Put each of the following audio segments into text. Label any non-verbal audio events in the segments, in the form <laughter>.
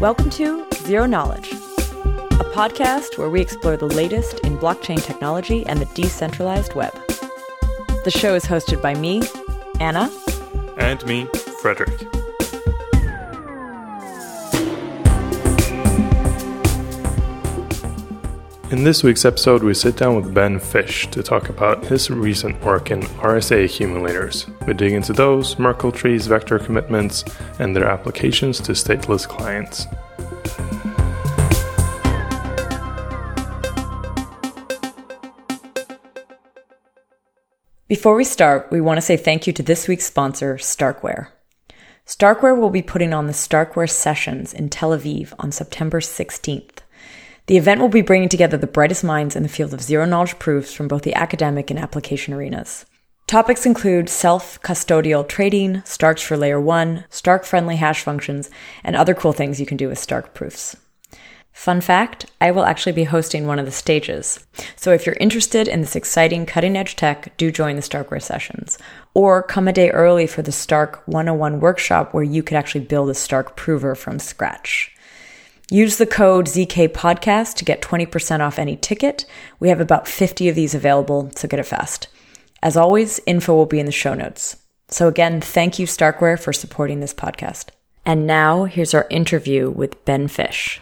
Welcome to Zero Knowledge, a podcast where we explore the latest in blockchain technology and the decentralized web. The show is hosted by me, Anna, and me, Fredrik. In this week's episode, we sit down with Ben Fish to talk about his recent work in RSA accumulators. We dig into those, Merkle trees, vector commitments, and their applications to stateless clients. Before we start, we want to say thank you to this week's sponsor, Starkware. Starkware will be putting on the Starkware Sessions in Tel Aviv on September 16th. The event will be bringing together the brightest minds in the field of zero knowledge proofs from both the academic and application arenas. Topics include self custodial trading, Starks for layer 1, Stark friendly hash functions, and other cool things you can do with Stark proofs. Fun fact I will actually be hosting one of the stages. So if you're interested in this exciting cutting edge tech, do join the Starkware sessions. Or come a day early for the Stark 101 workshop where you could actually build a Stark prover from scratch. Use the code ZK Podcast to get 20% off any ticket. We have about 50 of these available, so get it fast. As always, info will be in the show notes. So again, thank you, Starkware, for supporting this podcast. And now, here's our interview with Ben Fish.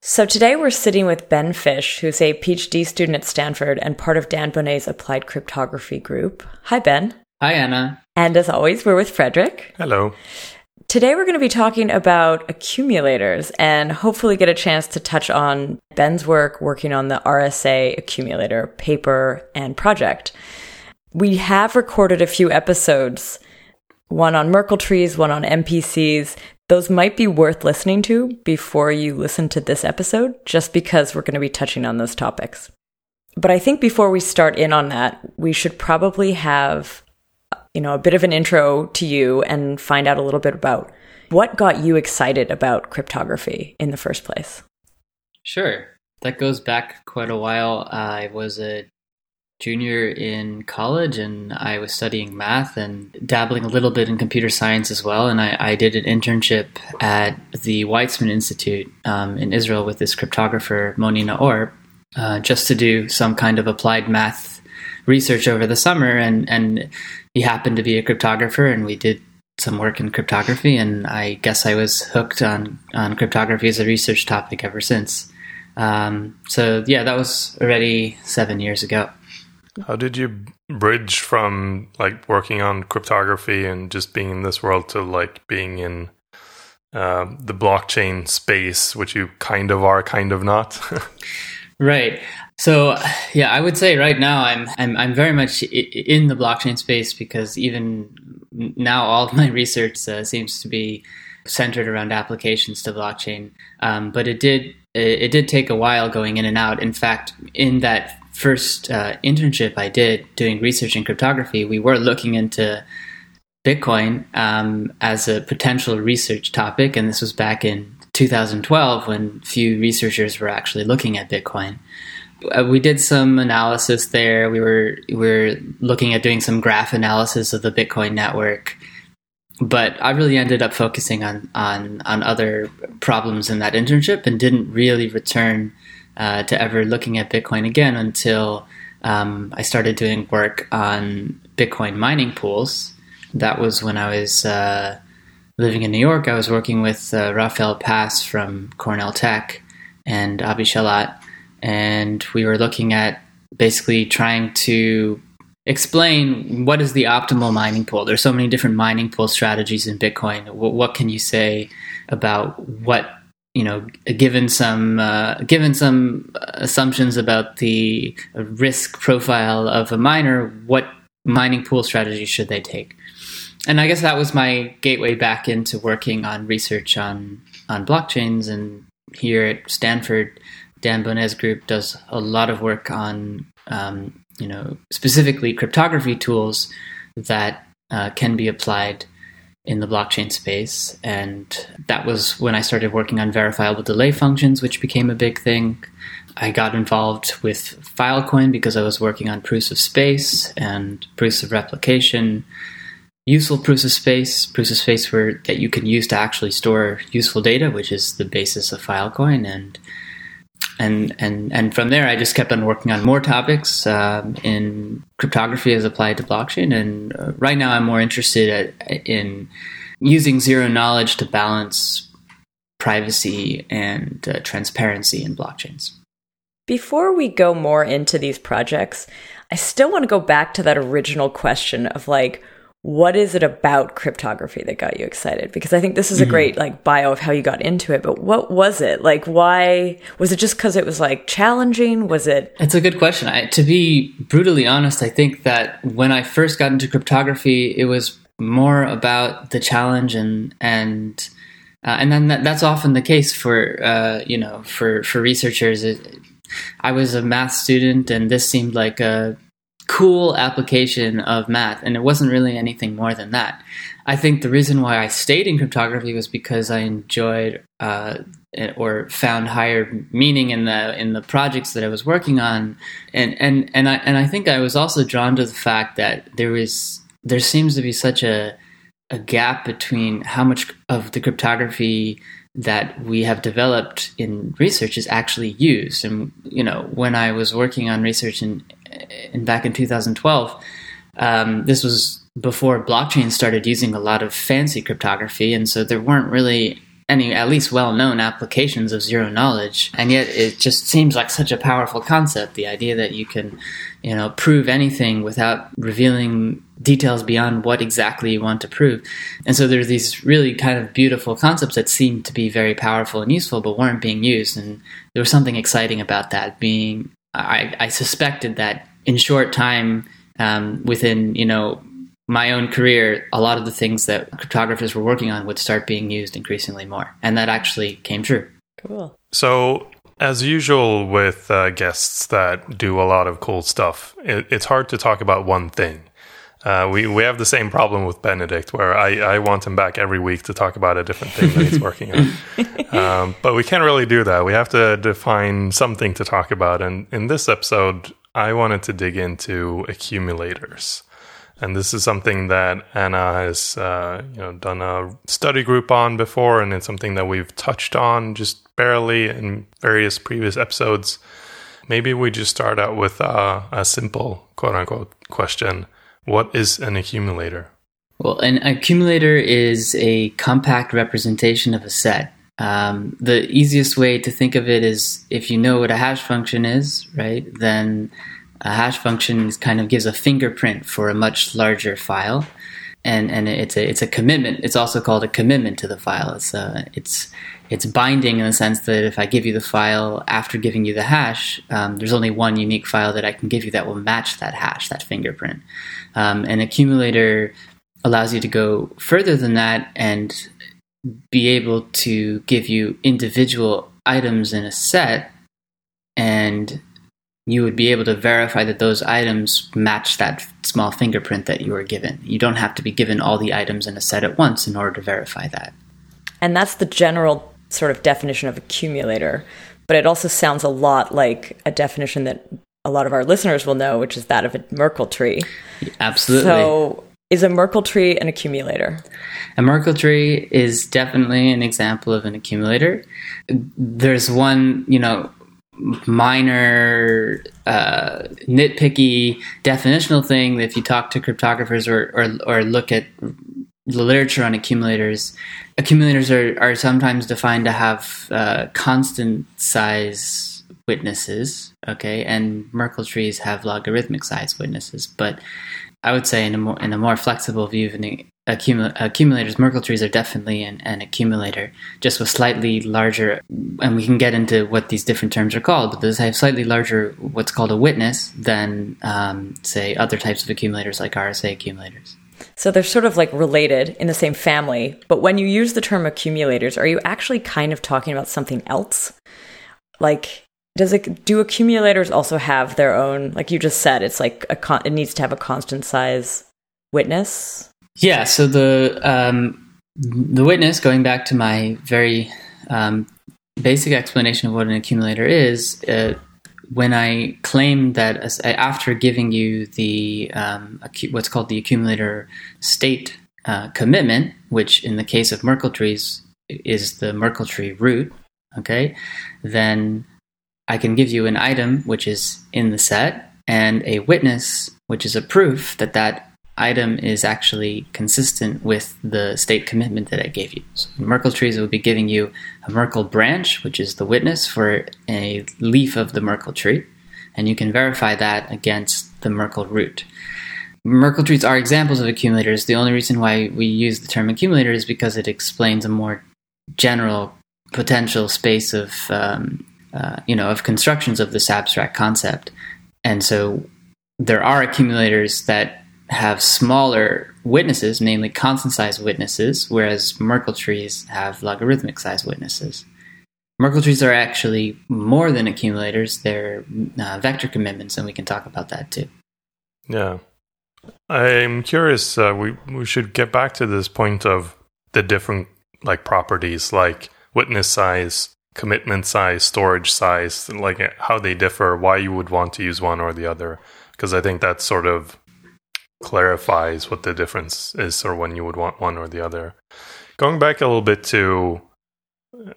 So today we're sitting with Ben Fish, who's a PhD student at Stanford and part of Dan Boneh's applied cryptography group. Hi, Ben. Hi, Anna. And as always, we're with Fredrik. Hello. Today, we're going to be talking about accumulators and hopefully get a chance to touch on Ben's work working on the RSA accumulator paper and project. We have recorded a few episodes, one on Merkle trees, one on MPCs. Those might be worth listening to before you listen to this episode, just because we're going to be touching on those topics. But I think before we start in on that, we should probably have you know, a bit of an intro to you and find out a little bit about what got you excited about cryptography in the first place. Sure. That goes back quite a while. I was a junior in college and I was studying math and dabbling a little bit in computer science as well. And I, I did an internship at the Weizmann Institute um, in Israel with this cryptographer, Monina Naor, uh, just to do some kind of applied math research over the summer. And, and he happened to be a cryptographer, and we did some work in cryptography. And I guess I was hooked on on cryptography as a research topic ever since. Um, so yeah, that was already seven years ago. How did you bridge from like working on cryptography and just being in this world to like being in uh, the blockchain space, which you kind of are, kind of not? <laughs> right. So yeah, I would say right now I'm I'm I'm very much in the blockchain space because even now all of my <laughs> research uh, seems to be centered around applications to blockchain. Um, but it did it did take a while going in and out. In fact, in that first uh, internship I did doing research in cryptography, we were looking into Bitcoin um, as a potential research topic, and this was back in 2012 when few researchers were actually looking at Bitcoin. Uh, we did some analysis there. We were we were looking at doing some graph analysis of the Bitcoin network, but I really ended up focusing on on on other problems in that internship and didn't really return uh, to ever looking at Bitcoin again until um, I started doing work on Bitcoin mining pools. That was when I was uh, living in New York. I was working with uh, Rafael Pass from Cornell Tech and Abhi Shelat and we were looking at basically trying to explain what is the optimal mining pool. There's so many different mining pool strategies in Bitcoin. What, what can you say about what you know, given some uh, given some assumptions about the risk profile of a miner, what mining pool strategy should they take? And I guess that was my gateway back into working on research on on blockchains. And here at Stanford, Dan Boneh's group does a lot of work on, um, you know, specifically cryptography tools that uh, can be applied in the blockchain space. And that was when I started working on verifiable delay functions, which became a big thing. I got involved with Filecoin because I was working on proofs of space and proofs of replication. useful proofs of space, proofs of space where that you can use to actually store useful data, which is the basis of Filecoin, and and and and from there, I just kept on working on more topics um, in cryptography as applied to blockchain. And uh, right now, I'm more interested at, in using zero knowledge to balance privacy and uh, transparency in blockchains. Before we go more into these projects, I still want to go back to that original question of like, what is it about cryptography that got you excited? Because I think this is a mm-hmm. great like bio of how you got into it, but what was it? Like why was it just cuz it was like challenging? Was it It's a good question. I, to be brutally honest, I think that when I first got into cryptography, it was more about the challenge and and uh, and then that, that's often the case for uh, you know for for researchers. It, I was a math student, and this seemed like a cool application of math, and it wasn't really anything more than that. I think the reason why I stayed in cryptography was because I enjoyed uh, or found higher meaning in the in the projects that I was working on, and and and I and I think I was also drawn to the fact that there was there seems to be such a a gap between how much of the cryptography that we have developed in research is actually used. And you know, when I was working on research in in back in 2012, um, this was before blockchain started using a lot of fancy cryptography, and so there weren't really any at least well-known applications of zero knowledge and yet it just seems like such a powerful concept the idea that you can you know prove anything without revealing details beyond what exactly you want to prove. And so there's these really kind of beautiful concepts that seem to be very powerful and useful but weren't being used and there was something exciting about that being I, I suspected that in short time, um, within you know my own career, a lot of the things that cryptographers were working on would start being used increasingly more, and that actually came true. Cool. So, as usual with uh, guests that do a lot of cool stuff, it, it's hard to talk about one thing. Uh, we we have the same problem with Benedikt, where I, I want him back every week to talk about a different thing that he's <laughs> working on. Um, but we can't really do that. We have to define something to talk about. And in this episode, I wanted to dig into accumulators. And this is something that Anna has, uh, you know, done a study group on before, and it's something that we've touched on just barely in various previous episodes. Maybe we just start out with uh, a simple quote unquote question what is an accumulator? Well, an accumulator is a compact representation of a set. Um, the easiest way to think of it is if you know what a hash function is, right? Then a hash function kind of gives a fingerprint for a much larger file, and and it's a it's a commitment. It's also called a commitment to the file. It's uh, it's it's binding in the sense that if I give you the file after giving you the hash, um, there's only one unique file that I can give you that will match that hash, that fingerprint. Um, an accumulator allows you to go further than that and be able to give you individual items in a set, and you would be able to verify that those items match that small fingerprint that you were given. You don't have to be given all the items in a set at once in order to verify that. And that's the general sort of definition of accumulator, but it also sounds a lot like a definition that a lot of our listeners will know, which is that of a Merkle tree. Absolutely. So, is a Merkle tree an accumulator? A Merkle tree is definitely an example of an accumulator. There's one, you know, minor uh, nitpicky definitional thing that if you talk to cryptographers or, or, or look at the literature on accumulators, accumulators are, are sometimes defined to have uh, constant size witnesses, okay, and Merkle trees have logarithmic size witnesses. But I would say in a more in a more flexible view of an accumul- accumulators, Merkle trees are definitely an, an, accumulator, just with slightly larger, and we can get into what these different terms are called, but those have slightly larger, what's called a witness, than, um, say, other types of accumulators like RSA accumulators. So they're sort of like related in the same family. But when you use the term accumulators, are you actually kind of talking about something else? Like, does it do accumulators also have their own? Like you just said, it's like a con- it needs to have a constant size witness. Yeah. So the um, the witness, going back to my very um, basic explanation of what an accumulator is, uh, when I claim that after giving you the um, what's called the accumulator state uh, commitment, which in the case of Merkle trees is the Merkle tree root, okay, then I can give you an item which is in the set and a witness which is a proof that that item is actually consistent with the state commitment that I gave you. So Merkle trees, would be giving you a Merkle branch, which is the witness for a leaf of the Merkle tree, and you can verify that against the Merkle root. Merkle trees are examples of accumulators. The only reason why we use the term accumulator is because it explains a more general potential space of um, uh, you know of constructions of this abstract concept, and so there are accumulators that have smaller witnesses, namely constant sized witnesses, whereas Merkle trees have logarithmic sized witnesses. Merkle trees are actually more than accumulators, they're uh, vector commitments, and we can talk about that too. Yeah. I'm curious, uh, we, we should get back to this point of the different like properties like witness size, commitment size, storage size, like how they differ, why you would want to use one or the other. Because I think that's sort of clarifies what the difference is or when you would want one or the other. Going back a little bit to uh,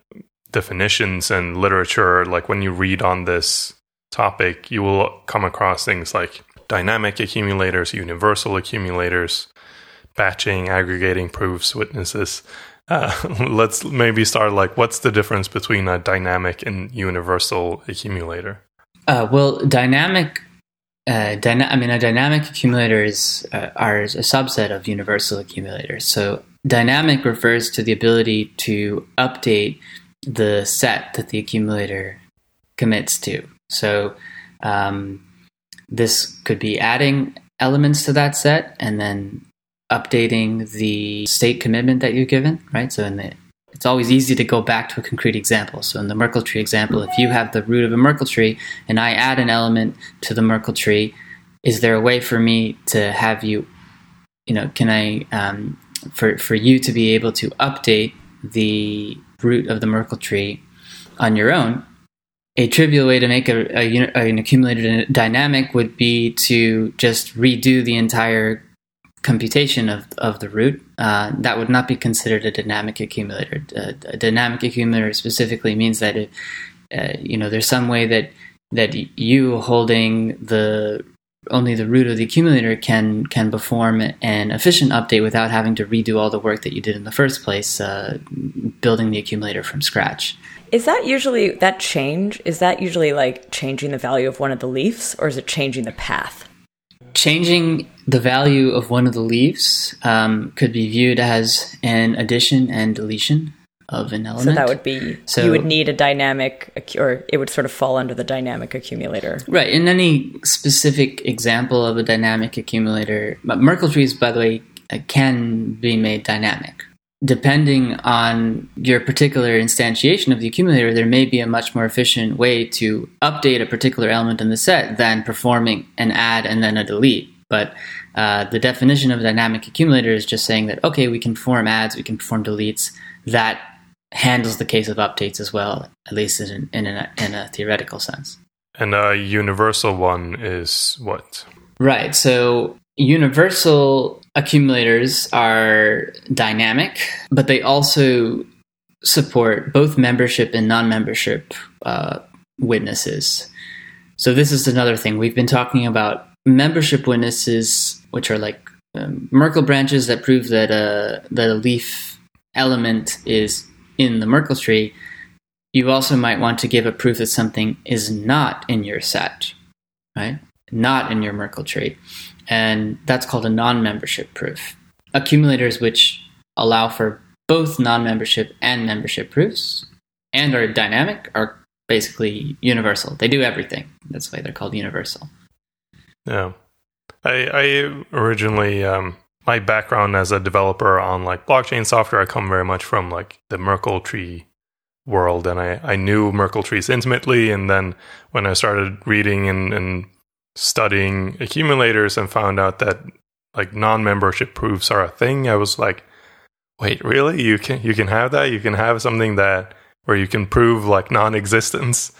definitions and literature, like when you read on this topic, you will come across things like dynamic accumulators, universal accumulators, batching, aggregating proofs, witnesses. Uh, <laughs> let's maybe start like what's the difference between a dynamic and universal accumulator? Uh, well, dynamic uh, dyna- I mean, a dynamic accumulator is uh, are a subset of universal accumulators. So, dynamic refers to the ability to update the set that the accumulator commits to. So, um, this could be adding elements to that set and then updating the state commitment that you've given, right? So, in the it's always easy to go back to a concrete example. So in the Merkle tree example, if you have the root of a Merkle tree and I add an element to the Merkle tree, is there a way for me to have you, you know, can I, um, for, for you to be able to update the root of the Merkle tree on your own? A trivial way to make a, a, an accumulated dynamic would be to just redo the entire computation of, of the root, uh, that would not be considered a dynamic accumulator. Uh, a dynamic accumulator specifically means that it, uh, you know there's some way that that you holding the only the root of the accumulator can can perform an efficient update without having to redo all the work that you did in the first place, uh, building the accumulator from scratch. Is that usually that change? Is that usually like changing the value of one of the leaves, or is it changing the path? Changing the value of one of the leaves um, could be viewed as an addition and deletion of an element. So that would be so you would need a dynamic, or it would sort of fall under the dynamic accumulator, right? In any specific example of a dynamic accumulator, Merkle trees, by the way, uh, can be made dynamic, depending on your particular instantiation of the accumulator, there may be a much more efficient way to update a particular element in the set than performing an add and then a delete. But uh, the definition of a dynamic accumulator is just saying that, okay, we can perform adds, we can perform deletes. That handles the case of updates as well, at least in, in, a, in a theoretical sense. And a universal one is what? Right. So universal accumulators are dynamic, but they also support both membership and non membership uh, witnesses. So, this is another thing. We've been talking about membership witnesses, which are like um, Merkle branches that prove that, uh, that a leaf element is in the Merkle tree. You also might want to give a proof that something is not in your set, right? Not in your Merkle tree and that's called a non-membership proof. Accumulators which allow for both non-membership and membership proofs and are dynamic are basically universal. They do everything. That's why they're called universal. Yeah. I, I originally um, my background as a developer on like blockchain software, I come very much from like the Merkle tree world and I, I knew Merkle trees intimately and then when I started reading and, and studying accumulators and found out that like non-membership proofs are a thing, I was like, wait, really? You can you can have that? You can have something that where you can prove like non-existence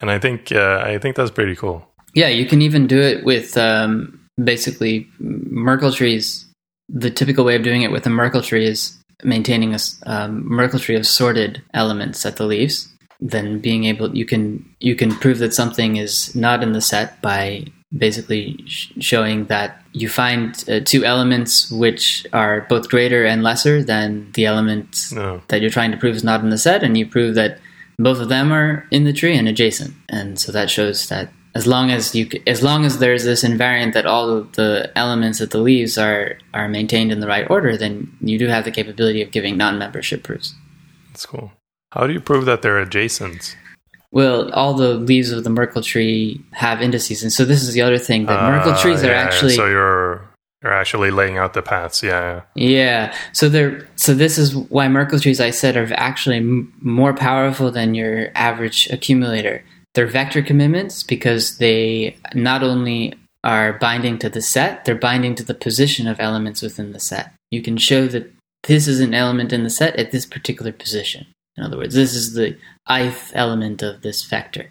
And I think uh, I think that's pretty cool. Yeah, you can even do it with um, basically Merkle trees. The typical way of doing it with a Merkle tree is maintaining a um, Merkle tree of sorted elements at the leaves. Then being able, you can you can prove that something is not in the set by basically sh- showing that you find uh, two elements which are both greater and lesser than the element No. that you're trying to prove is not in the set, and you prove that both of them are in the tree and adjacent. And so that shows that as long as you, c- as long as there's this invariant that all of the elements at the leaves are are maintained in the right order, then you do have the capability of giving non-membership proofs. That's cool. How do you prove that they're adjacent? Well, all the leaves of the Merkle tree have indices, and so this is the other thing that Merkle Ah, trees are actually So you're you're actually laying out the paths. Yeah. yeah. Yeah. So they're so this is why Merkle trees I said are actually m- more powerful than your average accumulator. They're vector commitments because they not only are binding to the set, they're binding to the position of elements within the set. You can show that this is an element in the set at this particular position. In other words, this is the ith element of this vector.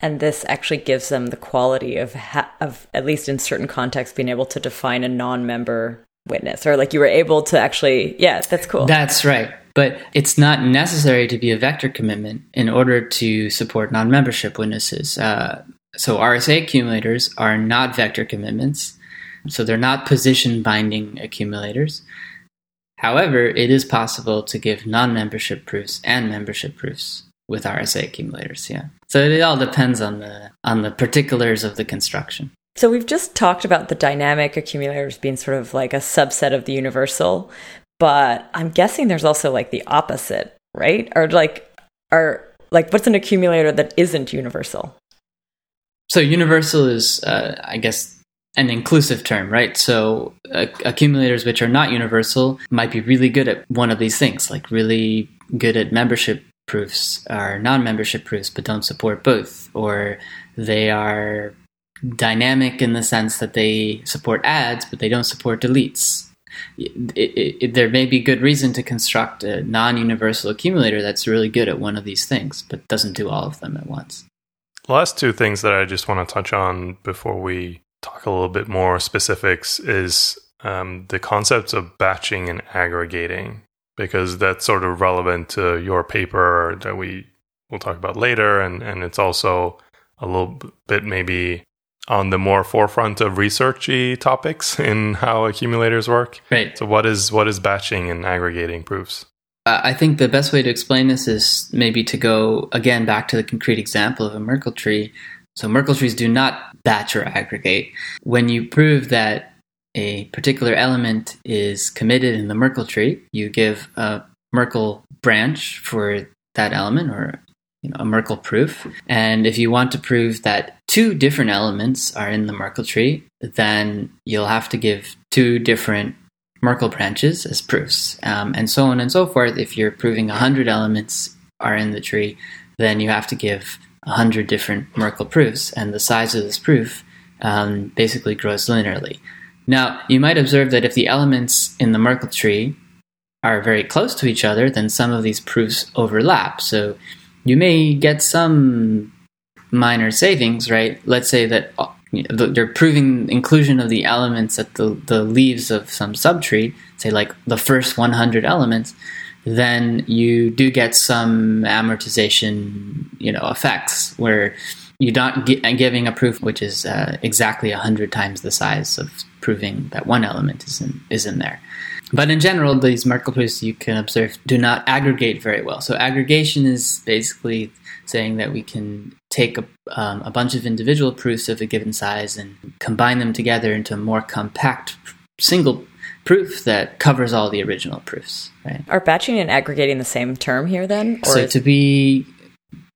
And this actually gives them the quality of, ha- of at least in certain contexts, being able to define a non-member witness, or like you were able to actually, yeah, that's cool. That's right. But it's not necessary to be a vector commitment in order to support non membership witnesses. Uh, so RSA accumulators are not vector commitments. So they're not position binding accumulators. However, it is possible to give non membership proofs and membership proofs with RSA accumulators. Yeah. So it all depends on the on the particulars of the construction. So we've just talked about the dynamic accumulators being sort of like a subset of the universal, but I'm guessing there's also like the opposite, right? Or like are like what's an accumulator that isn't universal? So universal is, uh, I guess, an inclusive term, right? So uh, accumulators which are not universal might be really good at one of these things, like really good at membership proofs or non-membership proofs, but don't support both, or they are dynamic in the sense that they support adds, but they don't support deletes. It, it, it, there may be good reason to construct a non-universal accumulator that's really good at one of these things, but doesn't do all of them at once. Last two things that I just want to touch on before we talk a little bit more specifics is um, the concepts of batching and aggregating, because that's sort of relevant to your paper that we will talk about later, and and it's also a little bit maybe on the more forefront of researchy topics <laughs> in how accumulators work. Right. So what is what is batching and aggregating proofs? Uh, I think the best way to explain this is maybe to go again back to the concrete example of a Merkle tree. So Merkle trees do not batch or aggregate. When you prove that a particular element is committed in the Merkle tree, you give a Merkle branch for that element or you know, a Merkle proof. And if you want to prove that two different elements are in the Merkle tree, then you'll have to give two different Merkle branches as proofs, um, and so on and so forth. If you're proving 100 elements are in the tree, then you have to give 100 different Merkle proofs, and the size of this proof um, basically grows linearly. Now, you might observe that if the elements in the Merkle tree are very close to each other, then some of these proofs overlap. So you may get some minor savings, right? Let's say that uh, they're proving inclusion of the elements at the, the leaves of some subtree, say like the first 100 elements, then you do get some amortization, you know, effects where you're not gi- giving a proof which is uh, exactly 100 times the size of proving that one element is in, is in there. But in general, these Merkle proofs you can observe do not aggregate very well. So aggregation is basically saying that we can take a, um, a bunch of individual proofs of a given size and combine them together into a more compact single proof that covers all the original proofs. Right. Are batching and aggregating the same term here then? So is- to be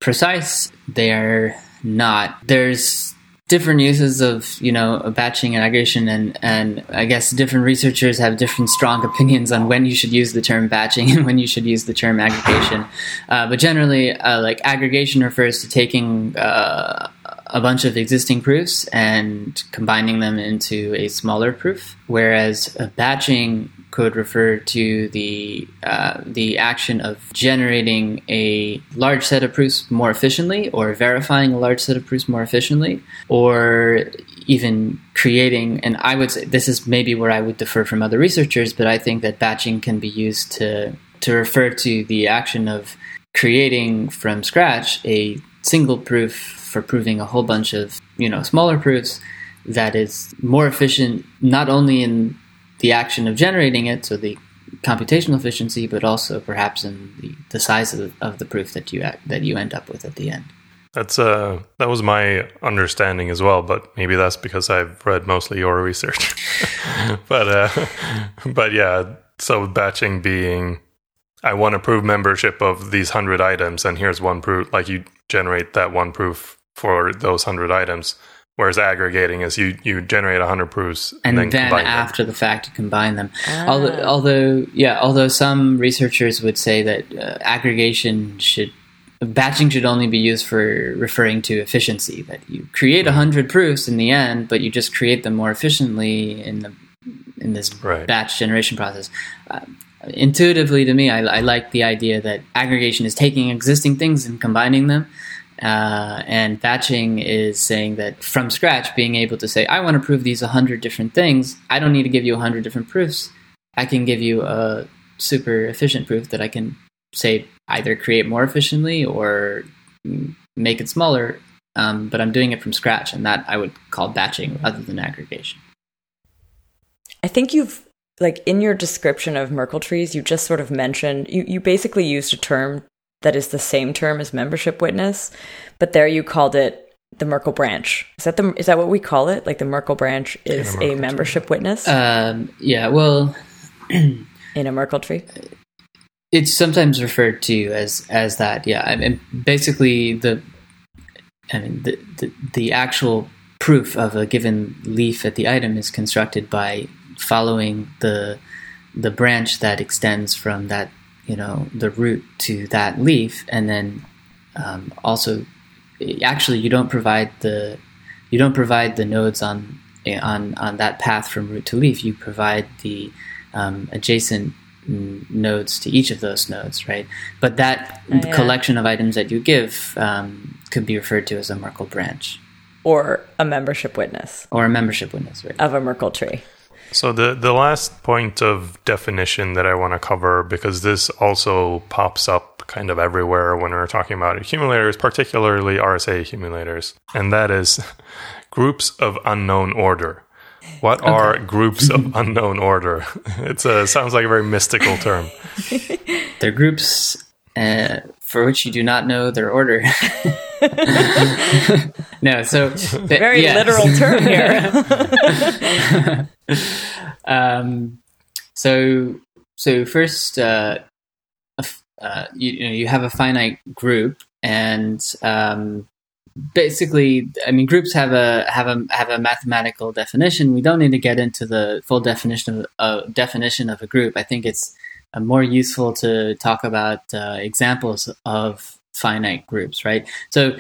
precise, they are not. There's different uses of you know batching and aggregation and and I guess different researchers have different strong opinions on when you should use the term batching <laughs> and when you should use the term aggregation uh, but generally uh, like aggregation refers to taking uh, a bunch of existing proofs and combining them into a smaller proof whereas batching could refer to the uh, the action of generating a large set of proofs more efficiently, or verifying a large set of proofs more efficiently, or even creating. And I would say this is maybe where I would differ from other researchers, but I think that batching can be used to to refer to the action of creating from scratch a single proof for proving a whole bunch of you know smaller proofs that is more efficient not only in the action of generating it, so the computational efficiency, but also perhaps in the, the size of, of the proof that you that you end up with at the end. That's uh that was my understanding as well, but maybe that's because I've read mostly your research. <laughs> but uh <laughs> but yeah, so batching being I want to prove membership of these 100 items and here's one proof like you generate that one proof for those 100 items Whereas aggregating is you you generate 100 proofs and, and then, then after them. the fact you combine them. Ah. Although, although, yeah, although some researchers would say that uh, aggregation should batching should only be used for referring to efficiency. That you create 100 proofs in the end, but you just create them more efficiently in the in this right. batch generation process. Uh, intuitively, to me, I, I like the idea that aggregation is taking existing things and combining them. Uh, and batching is saying that from scratch, being able to say, I want to prove these 100 different things. I don't need to give you 100 different proofs. I can give you a super efficient proof that I can say either create more efficiently or make it smaller. Um, but I'm doing it from scratch, and that I would call batching rather than aggregation. I think you've like in your description of Merkle trees, you just sort of mentioned you, you basically used a term that is the same term as membership witness, but there you called it the Merkle branch. Is that the is that what we call it? Like the Merkle branch is a, a membership witness? Um, yeah, well, <clears throat> in a Merkle tree. It's sometimes referred to as as that. Yeah, I mean, basically the I mean the, the the actual proof of a given leaf at the item is constructed by following the the branch that extends from that you know the root to that leaf, and then um, also actually you don't provide the you don't provide the nodes on on on that path from root to leaf. You provide the um, adjacent nodes to each of those nodes, right? But that oh, yeah. collection of items that you give um, could be referred to as a Merkle branch, or a membership witness, or a membership witness, right? Of a Merkle tree. So the the last point of definition that I want to cover because this also pops up kind of everywhere when we're talking about accumulators, particularly RSA accumulators, and that is <laughs> groups of unknown order. What okay. are groups of <laughs> unknown order? <laughs> It sounds like a very mystical term. They're groups uh, for which you do not know their order. <laughs> no, so very yeah. literal term here. <laughs> um, so so first, uh, uh, you, you, know you have a finite group, and um, basically, I mean, groups have a have a have a mathematical definition. We don't need to get into the full definition of uh, definition of a group. I think it's uh, more useful to talk about uh, examples of finite groups, right? So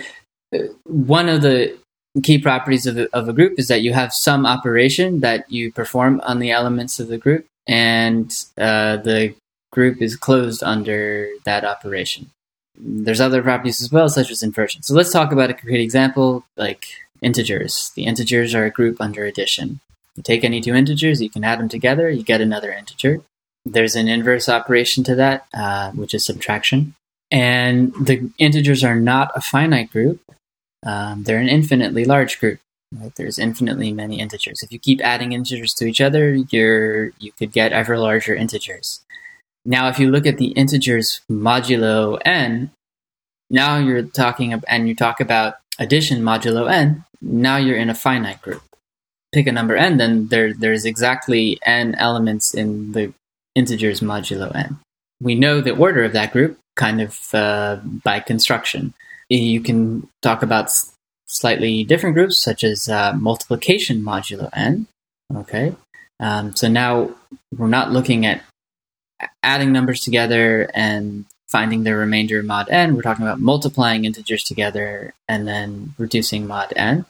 uh, one of the key properties of a, of a group is that you have some operation that you perform on the elements of the group, and uh, the group is closed under that operation. There's other properties as well, such as inversion. So let's talk about a concrete example, like integers. The integers are a group under addition. You take any two integers, you can add them together, you get another integer. There's an inverse operation to that, uh, which is subtraction. And the integers are not a finite group. Um, they're an infinitely large group. Right? There's infinitely many integers. If you keep adding integers to each other, you're you could get ever larger integers. Now, if you look at the integers modulo n, now you're talking and you talk about addition modulo n. Now you're in a finite group. Pick a number n, then there there's exactly n elements in the integers modulo n. We know the order of that group kind of uh, by construction. You can talk about slightly different groups, such as uh, multiplication modulo n. Okay, um, so now we're not looking at adding numbers together and finding the remainder mod n. We're talking about multiplying integers together and then reducing mod n.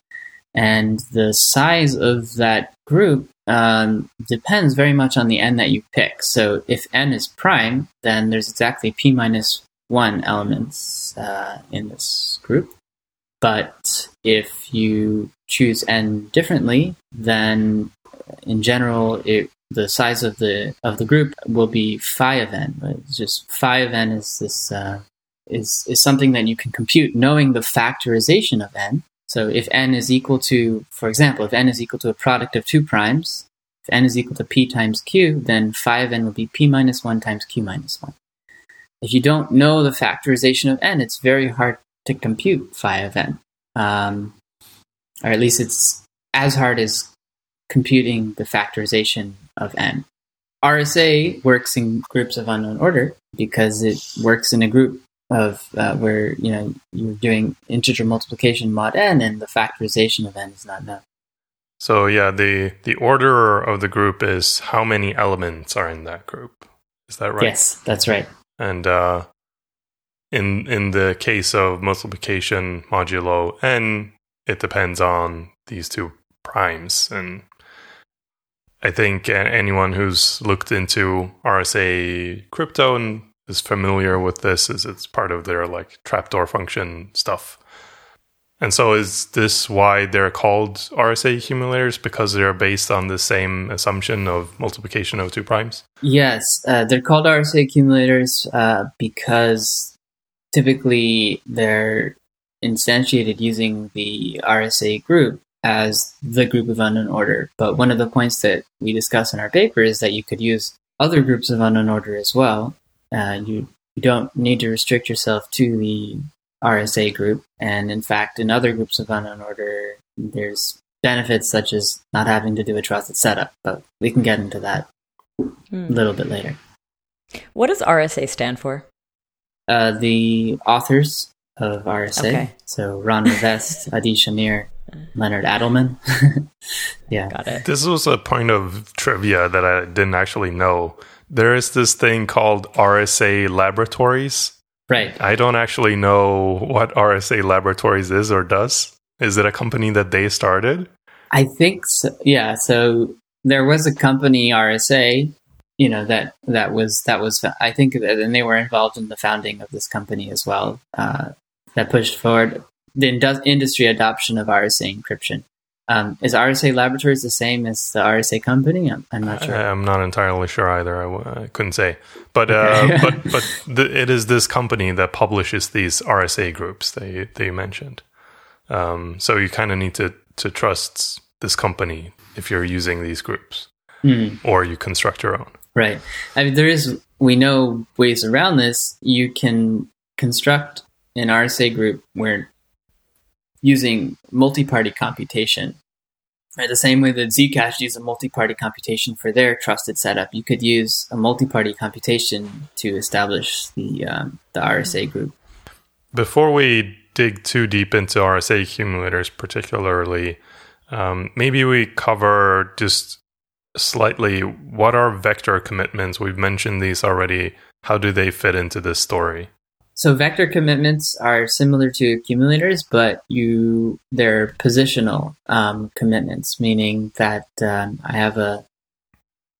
And the size of that group um, depends very much on the n that you pick. So if n is prime, then there's exactly p minus 1 elements uh, in this group. But if you choose n differently, then in general, it, the size of the of the group will be phi of n. It's just phi of n is this uh, is is something that you can compute knowing the factorization of n. So if n is equal to, for example, if n is equal to a product of two primes, if n is equal to p times q, then phi of n will be p minus 1 times q minus 1. If you don't know the factorization of n, it's very hard to compute phi of n. Um, or at least it's as hard as computing the factorization of n. RSA works in groups of unknown order because it works in a group of uh, where you know you're doing integer multiplication mod n and the factorization of n is not known. So yeah, the the order of the group is how many elements are in that group. Is that right? Yes, that's right. And uh, in in the case of multiplication modulo n, it depends on these two primes and I think anyone who's looked into RSA crypto and is familiar with this is it's part of their like trapdoor function stuff. And so is this why they're called RSA accumulators because they're based on the same assumption of multiplication of two primes? Yes, uh, they're called RSA accumulators uh, because typically they're instantiated using the RSA group as the group of unknown order. But one of the points that we discuss in our paper is that you could use other groups of unknown order as well. Uh, you, you don't need to restrict yourself to the RSA group. And in fact, in other groups of unknown order, there's benefits such as not having to do a trusted setup. But we can get into that hmm. a little bit later. What does RSA stand for? Uh, the authors of RSA. Okay. So Ron Rivest, <laughs> Adi Shamir, Leonard Adleman. <laughs> yeah. Got it. This was a point of trivia that I didn't actually know. There is this thing called RSA Laboratories. Right. I don't actually know what RSA Laboratories is or does. Is it a company that they started? I think so. Yeah. So there was a company RSA, you know that that was that was I think that, and they were involved in the founding of this company as well. Uh, that pushed forward the industry adoption of RSA encryption. Um, is RSA Laboratories the same as the RSA company? I'm, I'm not sure. I, am not entirely sure either. I w- I couldn't say, but uh, <laughs> but but the, it is this company that publishes these RSA groups that you, that you mentioned. Um, so you kind of need to to trust this company if you're using these groups, mm. or you construct your own. Right. I mean, there is we know ways around this. You can construct an RSA group where using multi-party computation. Right, the same way that Zcash uses a multi-party computation for their trusted setup, you could use a multi-party computation to establish the um, the RSA group. Before we dig too deep into RSA accumulators, particularly, um, maybe we cover just slightly what are vector commitments. We've mentioned these already. How do they fit into this story? So vector commitments are similar to accumulators, but you they're positional um, commitments, meaning that um, I have a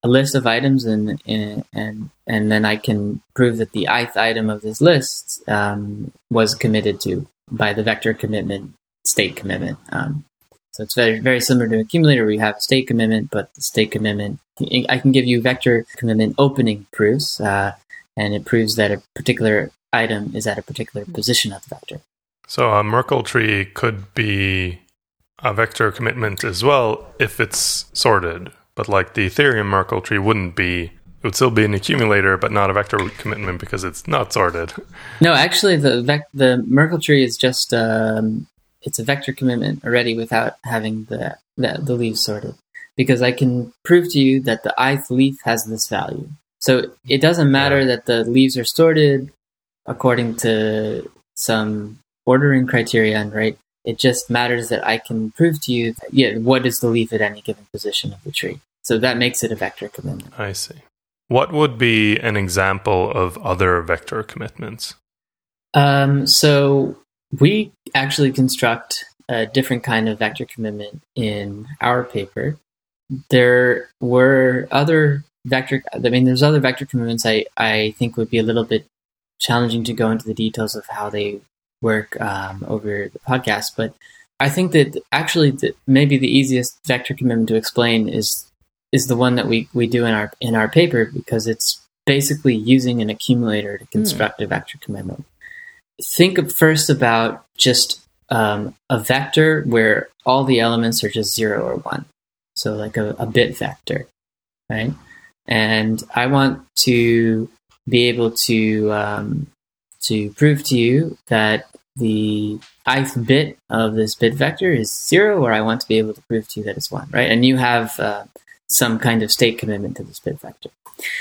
a list of items and and and then I can prove that the ith item of this list um, was committed to by the vector commitment state commitment. Um, so it's very very similar to accumulator where you have state commitment, but the state commitment I can give you vector commitment opening proofs, uh, and it proves that a particular item is at a particular position of the vector. So a Merkle tree could be a vector commitment as well if it's sorted. But like the Ethereum Merkle tree wouldn't be it would still be an accumulator, but not a vector commitment because it's not sorted. <laughs> No, actually, the vec- the Merkle tree is just um, it's a vector commitment already without having the, the the leaves sorted. Because I can prove to you that the ith leaf has this value. So it doesn't matter yeah. that the leaves are sorted according to some ordering criterion, right? It just matters that I can prove to you, that, yeah, what is the leaf at any given position of the tree. So that makes it a vector commitment. I see. What would be an example of other vector commitments? Um, so we actually construct a different kind of vector commitment in our paper. There were other vector, I mean, there's other vector commitments I, I think would be a little bit challenging to go into the details of how they work um, over the podcast, but I think that actually the, maybe the easiest vector commitment to explain is is the one that we, we do in our in our paper because it's basically using an accumulator to construct mm. a vector commitment. Think first about just um, a vector where all the elements are just zero or one. So like a, a bit vector, right? And I want to be able to um, to prove to you that the ith bit of this bit vector is zero, or I want to be able to prove to you that it's one, right? And you have uh, some kind of state commitment to this bit vector.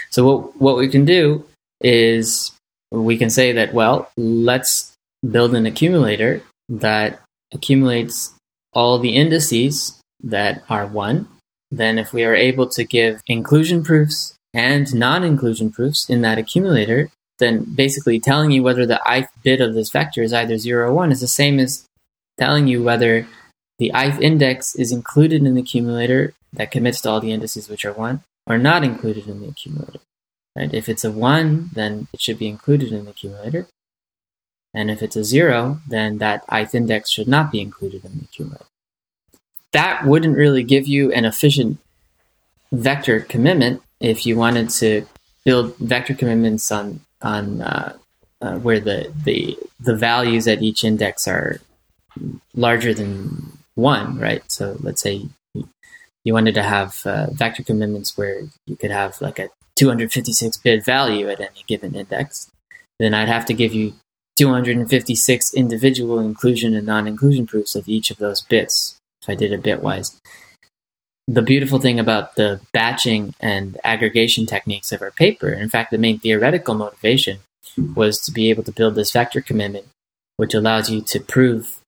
So what what we can do is we can say that well, let's build an accumulator that accumulates all the indices that are one. Then, if we are able to give inclusion proofs and non-inclusion proofs in that accumulator, then basically telling you whether the ith bit of this vector is either 0 or 1 is the same as telling you whether the ith index is included in the accumulator that commits to all the indices which are 1 or not included in the accumulator. Right? If it's a 1, then it should be included in the accumulator. And if it's a 0, then that ith index should not be included in the accumulator. That wouldn't really give you an efficient vector commitment if you wanted to build vector commitments on on uh, uh, where the, the the values at each index are larger than one, right? So let's say you wanted to have uh, vector commitments where you could have like a 256 bit value at any given index, then I'd have to give you 256 individual inclusion and non-inclusion proofs of each of those bits if I did it bitwise the beautiful thing about the batching and aggregation techniques of our paper, in fact, the main theoretical motivation was to be able to build this vector commitment, which allows you to prove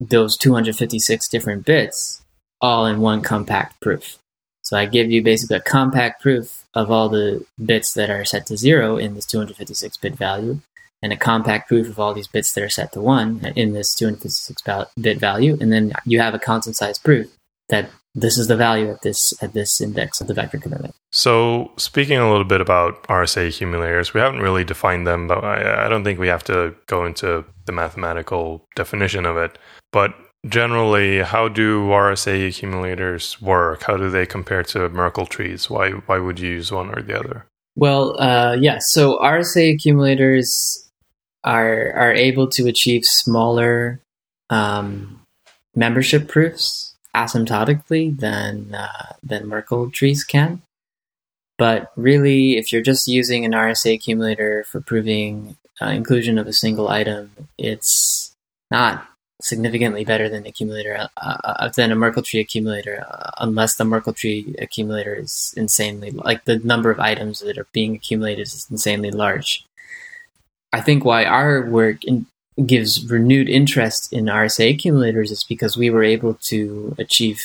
those 256 different bits all in one compact proof. So I give you basically a compact proof of all the bits that are set to zero in this 256 bit value, and a compact proof of all these bits that are set to one in this 256 bit value, and then you have a constant size proof that this is the value at this at this index of the vector commitment. So, speaking a little bit about RSA accumulators, we haven't really defined them, but I, I don't think we have to go into the mathematical definition of it. But generally, how do RSA accumulators work? How do they compare to Merkle trees? Why why would you use one or the other? Well, uh, yes. Yeah, so RSA accumulators are are able to achieve smaller um, membership proofs asymptotically than uh, than Merkle trees can. But really, if you're just using an RSA accumulator for proving uh, inclusion of a single item, it's not significantly better than accumulator uh, uh, than a Merkle tree accumulator, uh, unless the Merkle tree accumulator is insanely like the number of items that are being accumulated is insanely large. I think why our work in, gives renewed interest in RSA accumulators is because we were able to achieve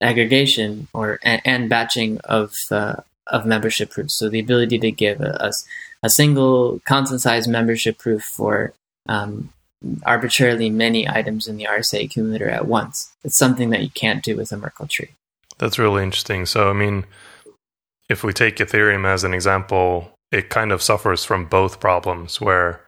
aggregation or and, batching of uh, of membership proofs. So the ability to give a, a, a single constant size membership proof for um, arbitrarily many items in the RSA accumulator at once. It's something that you can't do with a Merkle tree. That's really interesting. So I mean, if we take Ethereum as an example, it kind of suffers from both problems where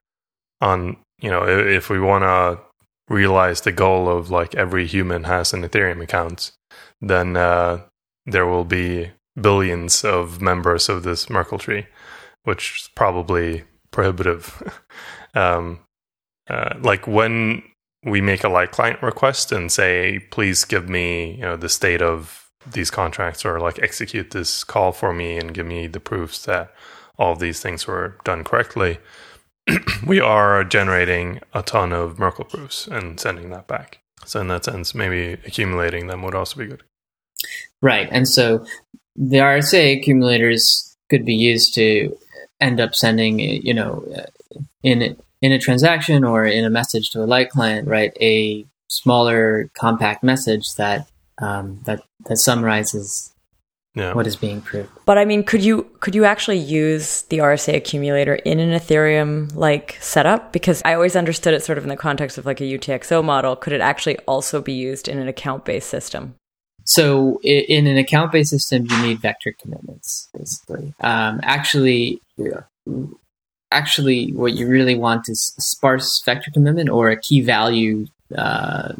on you know, if we want to realize the goal of like every human has an Ethereum account, then uh, there will be billions of members of this Merkle tree, which is probably prohibitive. <laughs> um, uh, like when we make a light client request and say, please give me, you know, the state of these contracts or like execute this call for me and give me the proofs that all these things were done correctly <clears throat> we are generating a ton of Merkle proofs and sending that back. So in that sense, maybe accumulating them would also be good. Right, and so the RSA accumulators could be used to end up sending, you know, in in a transaction or in a message to a light client, right, a smaller compact message that um, that that summarizes yeah. what is being proved. But I mean, could you could you actually use the RSA accumulator in an Ethereum like setup? Because I always understood it sort of in the context of like a UTXO model. Could it actually also be used in an account based system? So in an account based system, you need vector commitments, basically. Um, actually, actually, what you really want is sparse vector commitment or a key value uh,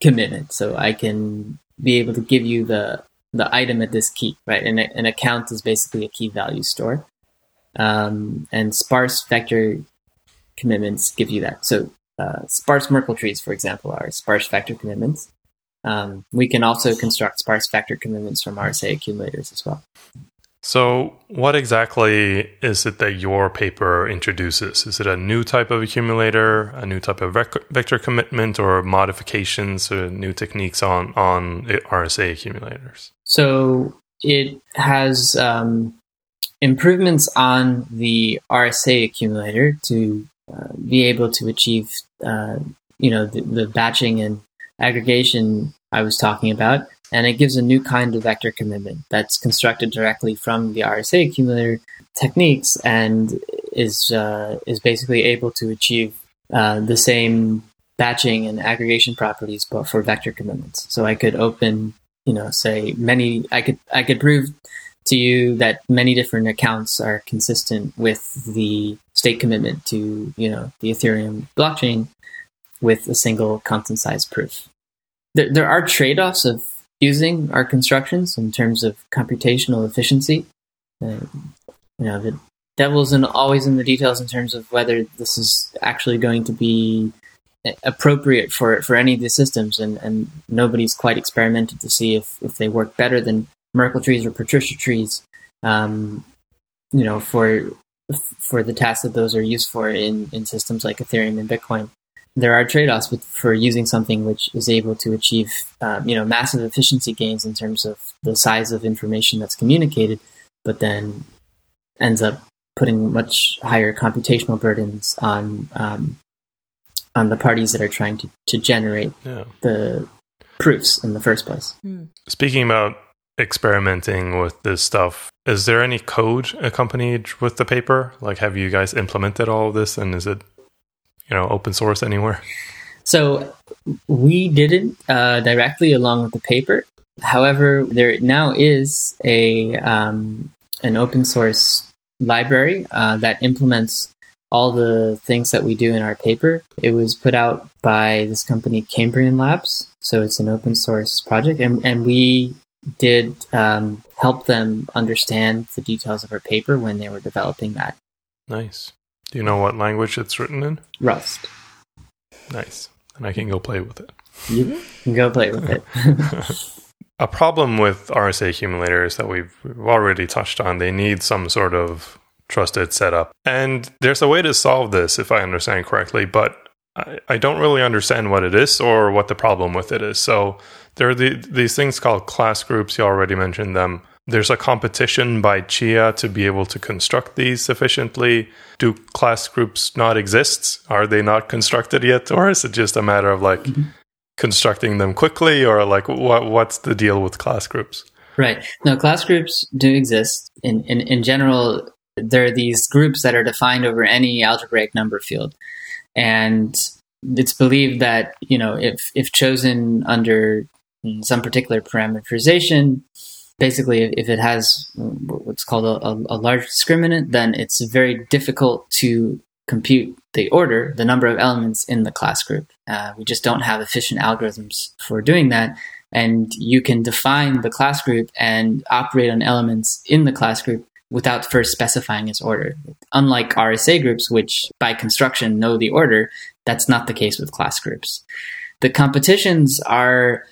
commitment. So I can be able to give you the the item at this key, right? And an account is basically a key value store. Um, and sparse vector commitments give you that. So uh, sparse Merkle trees, for example, are sparse vector commitments. Um, we can also construct sparse vector commitments from RSA accumulators as well. So, what exactly is it that your paper introduces? Is it a new type of accumulator, a new type of vector commitment, or modifications or new techniques on on RSA accumulators? So, it has um, improvements on the RSA accumulator to uh, be able to achieve, uh, you know, the, the batching and aggregation I was talking about and it gives a new kind of vector commitment that's constructed directly from the RSA accumulator techniques and is uh, is basically able to achieve uh, the same batching and aggregation properties, but for vector commitments. So I could open, you know, say many. I could I could prove to you that many different accounts are consistent with the state commitment to you know the Ethereum blockchain with a single constant size proof. There, there are trade offs of using our constructions in terms of computational efficiency. Uh, you know, the devil's in, always in the details in terms of whether this is actually going to be appropriate for for any of the systems, and, and nobody's quite experimented to see if, if they work better than Merkle trees or Patricia trees. Um, you know, for for the tasks that those are used for in, in systems like Ethereum and Bitcoin there are trade-offs with, for using something which is able to achieve um, you know massive efficiency gains in terms of the size of information that's communicated, but then ends up putting much higher computational burdens on um, on the parties that are trying to, to generate yeah. the proofs in the first place. Hmm. Speaking about experimenting with this stuff, is there any code accompanied with the paper? Like, have you guys implemented all of this, and is it you know open source anywhere? So we didn't uh, directly along with the paper. However, there now is a um, an open source library uh, that implements all the things that we do in our paper. It was put out by this company, Cambrian Labs. So it's an open source project, and, and we did um, help them understand the details of our paper when they were developing that. Nice. Do you know what language it's written in? Rust. Nice. And I can go play with it. You can go play with it. <laughs> <laughs> a problem with RSA accumulators that we've, we've already touched on, they need some sort of trusted setup. And there's a way to solve this, if I understand correctly, but I, I don't really understand what it is or what the problem with it is. So there are the, these things called class groups. You already mentioned them there's a competition by Chia to be able to construct these efficiently. Do class groups not exist? Are they not constructed yet? Or is it just a matter of like mm-hmm. constructing them quickly or like what what's the deal with class groups? Right. No, class groups do exist. In in, in general, there are these groups that are defined over any algebraic number field. And it's believed that, you know, if if chosen under some particular parameterization, basically if it has what's called a, a, large discriminant, then it's very difficult to compute the order, the number of elements in the class group. Uh, we just don't have efficient algorithms for doing that. And you can define the class group and operate on elements in the class group without first specifying its order. Unlike RSA groups, which by construction know the order, that's not the case with class groups. The competitions are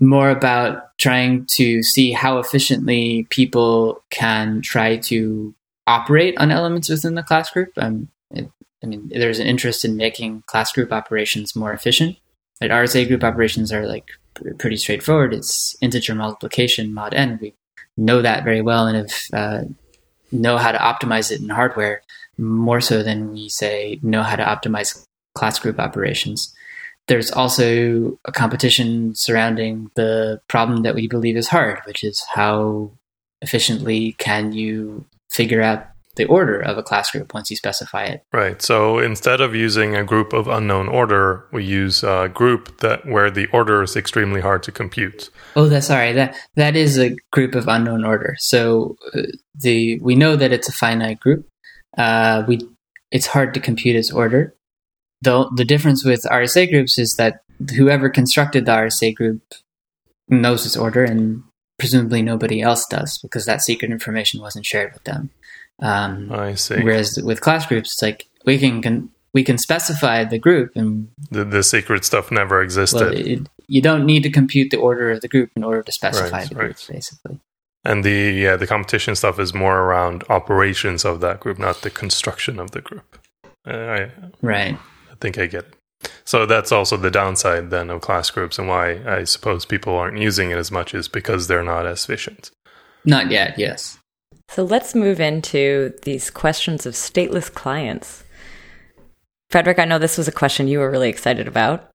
more about trying to see how efficiently people can try to operate on elements within the class group. Um, it, I mean, there's an interest in making class group operations more efficient. Right? RSA group operations are like pretty straightforward. It's integer multiplication mod n. We know that very well and have uh, know how to optimize it in hardware more so than we say know how to optimize class group operations. There's also a competition surrounding the problem that we believe is hard, which is how efficiently can you figure out the order of a class group once you specify it. Right. So instead of using a group of unknown order, we use a group that where the order is extremely hard to compute. Oh, that's sorry. That that is a group of unknown order. So uh, the we know that it's a finite group. Uh, we it's hard to compute its order. The the difference with RSA groups is that whoever constructed the RSA group knows its order and presumably nobody else does because that secret information wasn't shared with them. Um, I see. Whereas with class groups, it's like we can, can we can specify the group and the, the secret stuff never existed. Well, it, you don't need to compute the order of the group in order to specify right, the right. groups, basically. And the yeah, the competition stuff is more around operations of that group, not the construction of the group. Uh, I, right. I think I get it. So that's also the downside then of class groups, and why I suppose people aren't using it as much is because they're not as efficient. Not yet. Yes. So let's move into these questions of stateless clients. Fredrik, I know this was a question you were really excited about.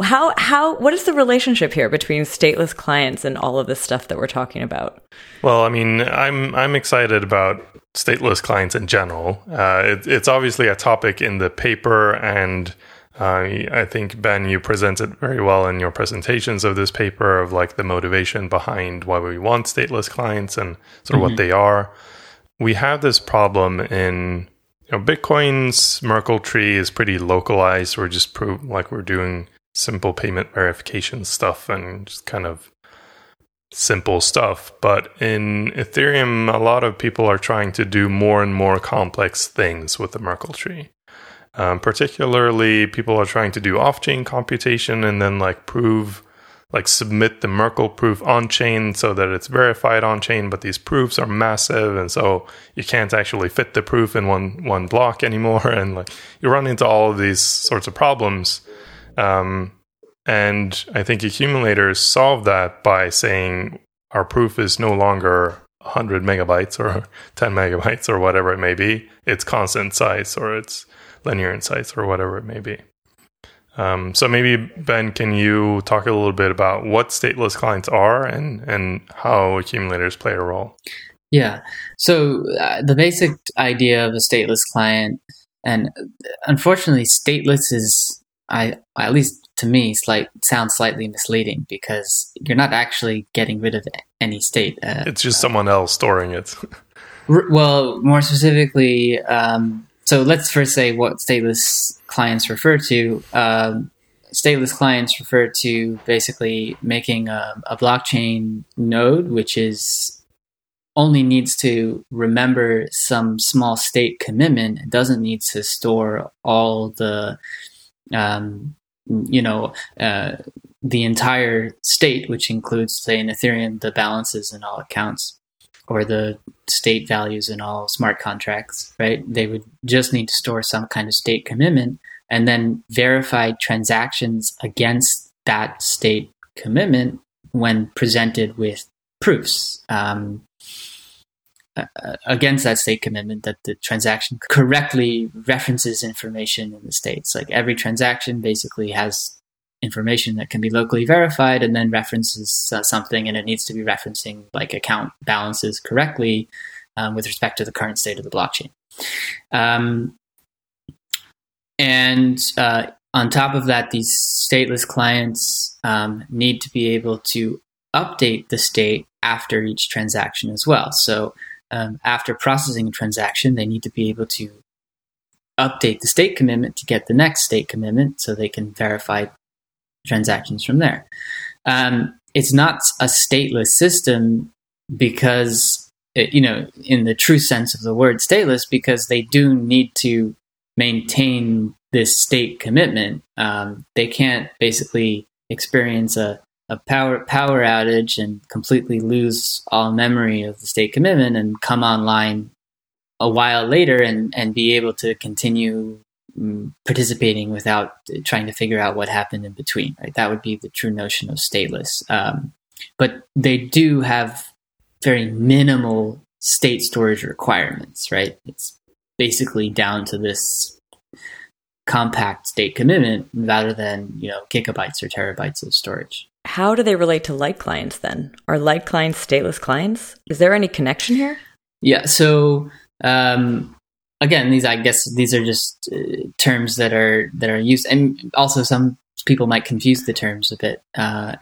How how what is the relationship here between stateless clients and all of this stuff that we're talking about? Well, I mean, I'm I'm excited about stateless clients in general. Uh, it, it's obviously a topic in the paper and uh, I think Ben, you presented very well in your presentations of this paper of like the motivation behind why we want stateless clients and sort of mm-hmm. what they are. We have this problem in you know, Bitcoin's Merkle tree is pretty localized. We're just prove like we're doing simple payment verification stuff and just kind of simple stuff. But in Ethereum, a lot of people are trying to do more and more complex things with the Merkle tree. Um, particularly, people are trying to do off chain computation and then like prove, like submit the Merkle proof on chain so that it's verified on chain. But these proofs are massive, and so you can't actually fit the proof in one one block anymore. <laughs> And like you run into all of these sorts of problems. Um, and I think accumulators solve that by saying our proof is no longer 100 megabytes or <laughs> 10 megabytes or whatever it may be. It's constant size or it's linear insights or whatever it may be. Um, so maybe Ben, can you talk a little bit about what stateless clients are and and how accumulators play a role? Yeah. So uh, the basic idea of a stateless client, and unfortunately, stateless is I at least to me slight sounds slightly misleading because you're not actually getting rid of any state. Uh, it's just someone else storing it. well, more specifically, um, so let's first say what stateless clients refer to. Um, stateless clients refer to basically making a, a blockchain node, which is only needs to remember some small state commitment. It doesn't need to store all the, um, you know, uh, the entire state, which includes, say, in Ethereum, the balances in all accounts or the state values in all smart contracts, right? They would just need to store some kind of state commitment and then verify transactions against that state commitment when presented with proofs um, against that state commitment that the transaction correctly references information in the states. Like every transaction basically has information that can be locally verified and then references uh, something and it needs to be referencing like account balances correctly um, with respect to the current state of the blockchain. Um, and uh, on top of that, these stateless clients um, need to be able to update the state after each transaction as well. So um, after processing a transaction, they need to be able to update the state commitment to get the next state commitment so they can verify transactions from there. Um, it's not a stateless system because, it, you know, in the true sense of the word stateless, because they do need to maintain this state commitment. Um, they can't basically experience a, a power power outage and completely lose all memory of the state commitment and come online a while later and, and be able to continue participating without trying to figure out what happened in between. Right, that would be the true notion of stateless. Um, but they do have very minimal state storage requirements. Right, it's basically down to this compact state commitment rather than you know gigabytes or terabytes of storage. How do they relate to light clients then? Are light clients stateless clients? Is there any connection here? Yeah. So um, again, these I guess these are just uh, terms that are that are used, and also some people might confuse the terms a bit uh,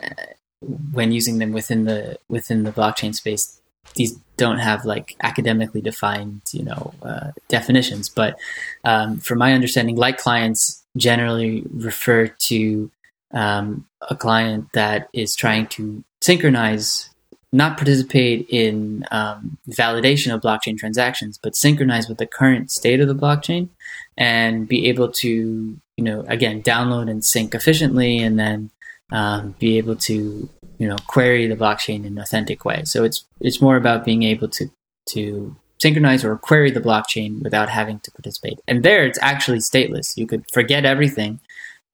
when using them within the within the blockchain space. These don't have like academically defined, you know, uh, definitions. But um, from my understanding, light clients generally refer to um, a client that is trying to synchronize not participate in um, validation of blockchain transactions, but synchronize with the current state of the blockchain and be able to, you know, again, download and sync efficiently and then um, be able to, you know, query the blockchain in an authentic way. So it's it's more about being able to to synchronize or query the blockchain without having to participate. And there, it's actually stateless. You could forget everything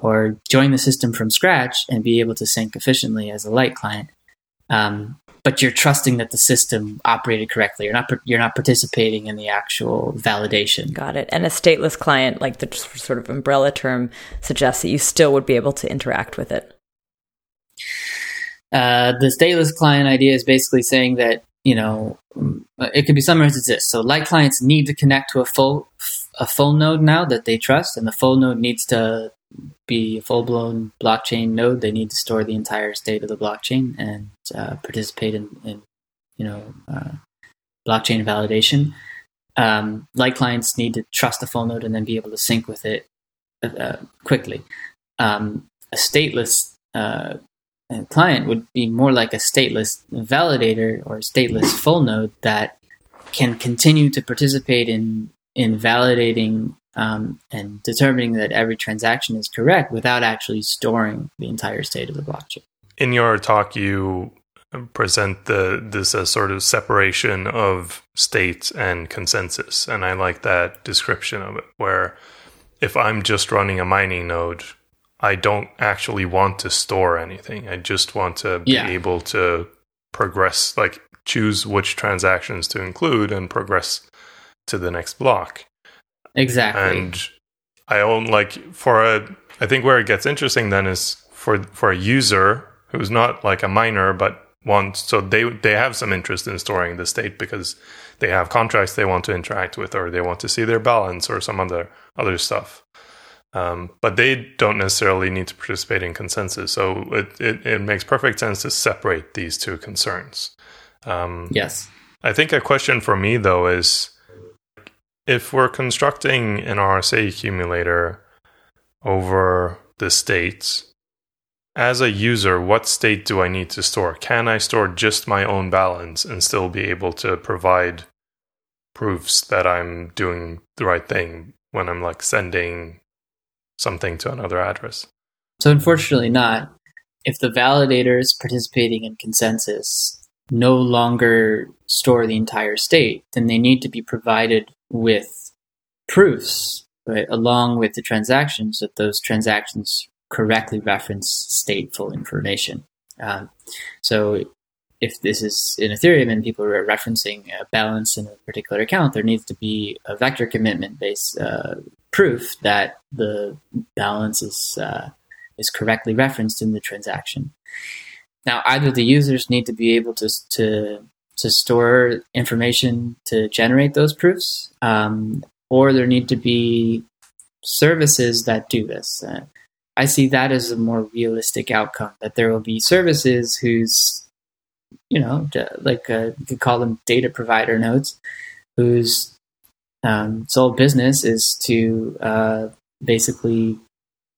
or join the system from scratch and be able to sync efficiently as a light client. Um, but you're trusting that the system operated correctly. You're not you're not participating in the actual validation. Got it. And a stateless client, like the sort of umbrella term, suggests that you still would be able to interact with it. Uh, the stateless client idea is basically saying that you know it could be summarized as this: so light clients need to connect to a full a full node now that they trust, and the full node needs to be a full blown blockchain node, they need to store the entire state of the blockchain and uh, participate in, in, you know, uh, blockchain validation. Um, light clients need to trust the full node and then be able to sync with it uh, uh quickly. Um, a stateless uh, client would be more like a stateless validator or a stateless full node that can continue to participate in in validating um, and determining that every transaction is correct without actually storing the entire state of the blockchain. In your talk, you present the this as sort of separation of state and consensus, and I like that description of it. Where if I'm just running a mining node, I don't actually want to store anything. I just want to be yeah. able to progress, like choose which transactions to include and progress to the next block. Exactly. And I own like for a I think where it gets interesting then is for for a user who's not like a miner but wants so they they have some interest in storing the state because they have contracts they want to interact with or they want to see their balance or some other other stuff. Um, but they don't necessarily need to participate in consensus. So it, it, it makes perfect sense to separate these two concerns. Um, yes. I think a question for me, though, is if we're constructing an RSA accumulator over the states, as a user, what state do I need to store? Can I store just my own balance and still be able to provide proofs that I'm doing the right thing when I'm like sending something to another address? So, unfortunately, not. If the validators participating in consensus no longer store the entire state, then they need to be provided with proofs, right, along with the transactions that those transactions correctly reference stateful information. Um, so if this is in Ethereum and people are referencing a balance in a particular account, there needs to be a vector commitment based uh, proof that the balance is uh, is correctly referenced in the transaction. Now, either the users need to be able to to to store information to generate those proofs, um, or there need to be services that do this. Uh, I see that as a more realistic outcome. That there will be services whose, you know, like uh, you could call them data provider nodes, whose um, sole business is to uh, basically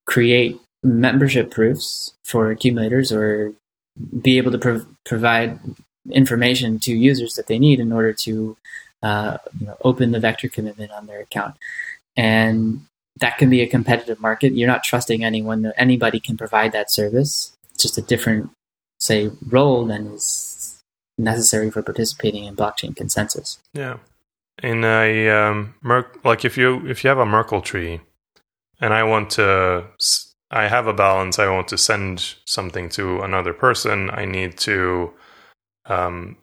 create membership proofs for accumulators or be able to prov- provide information to users that they need in order to uh, you know, open the vector commitment on their account. And that can be a competitive market. You're not trusting anyone that anybody can provide that service. It's just a different, say, role than is necessary for participating in blockchain consensus. Yeah. In a um, like if you if you have a Merkle tree, and I want to I have a balance, I want to send something to another person, I need to um,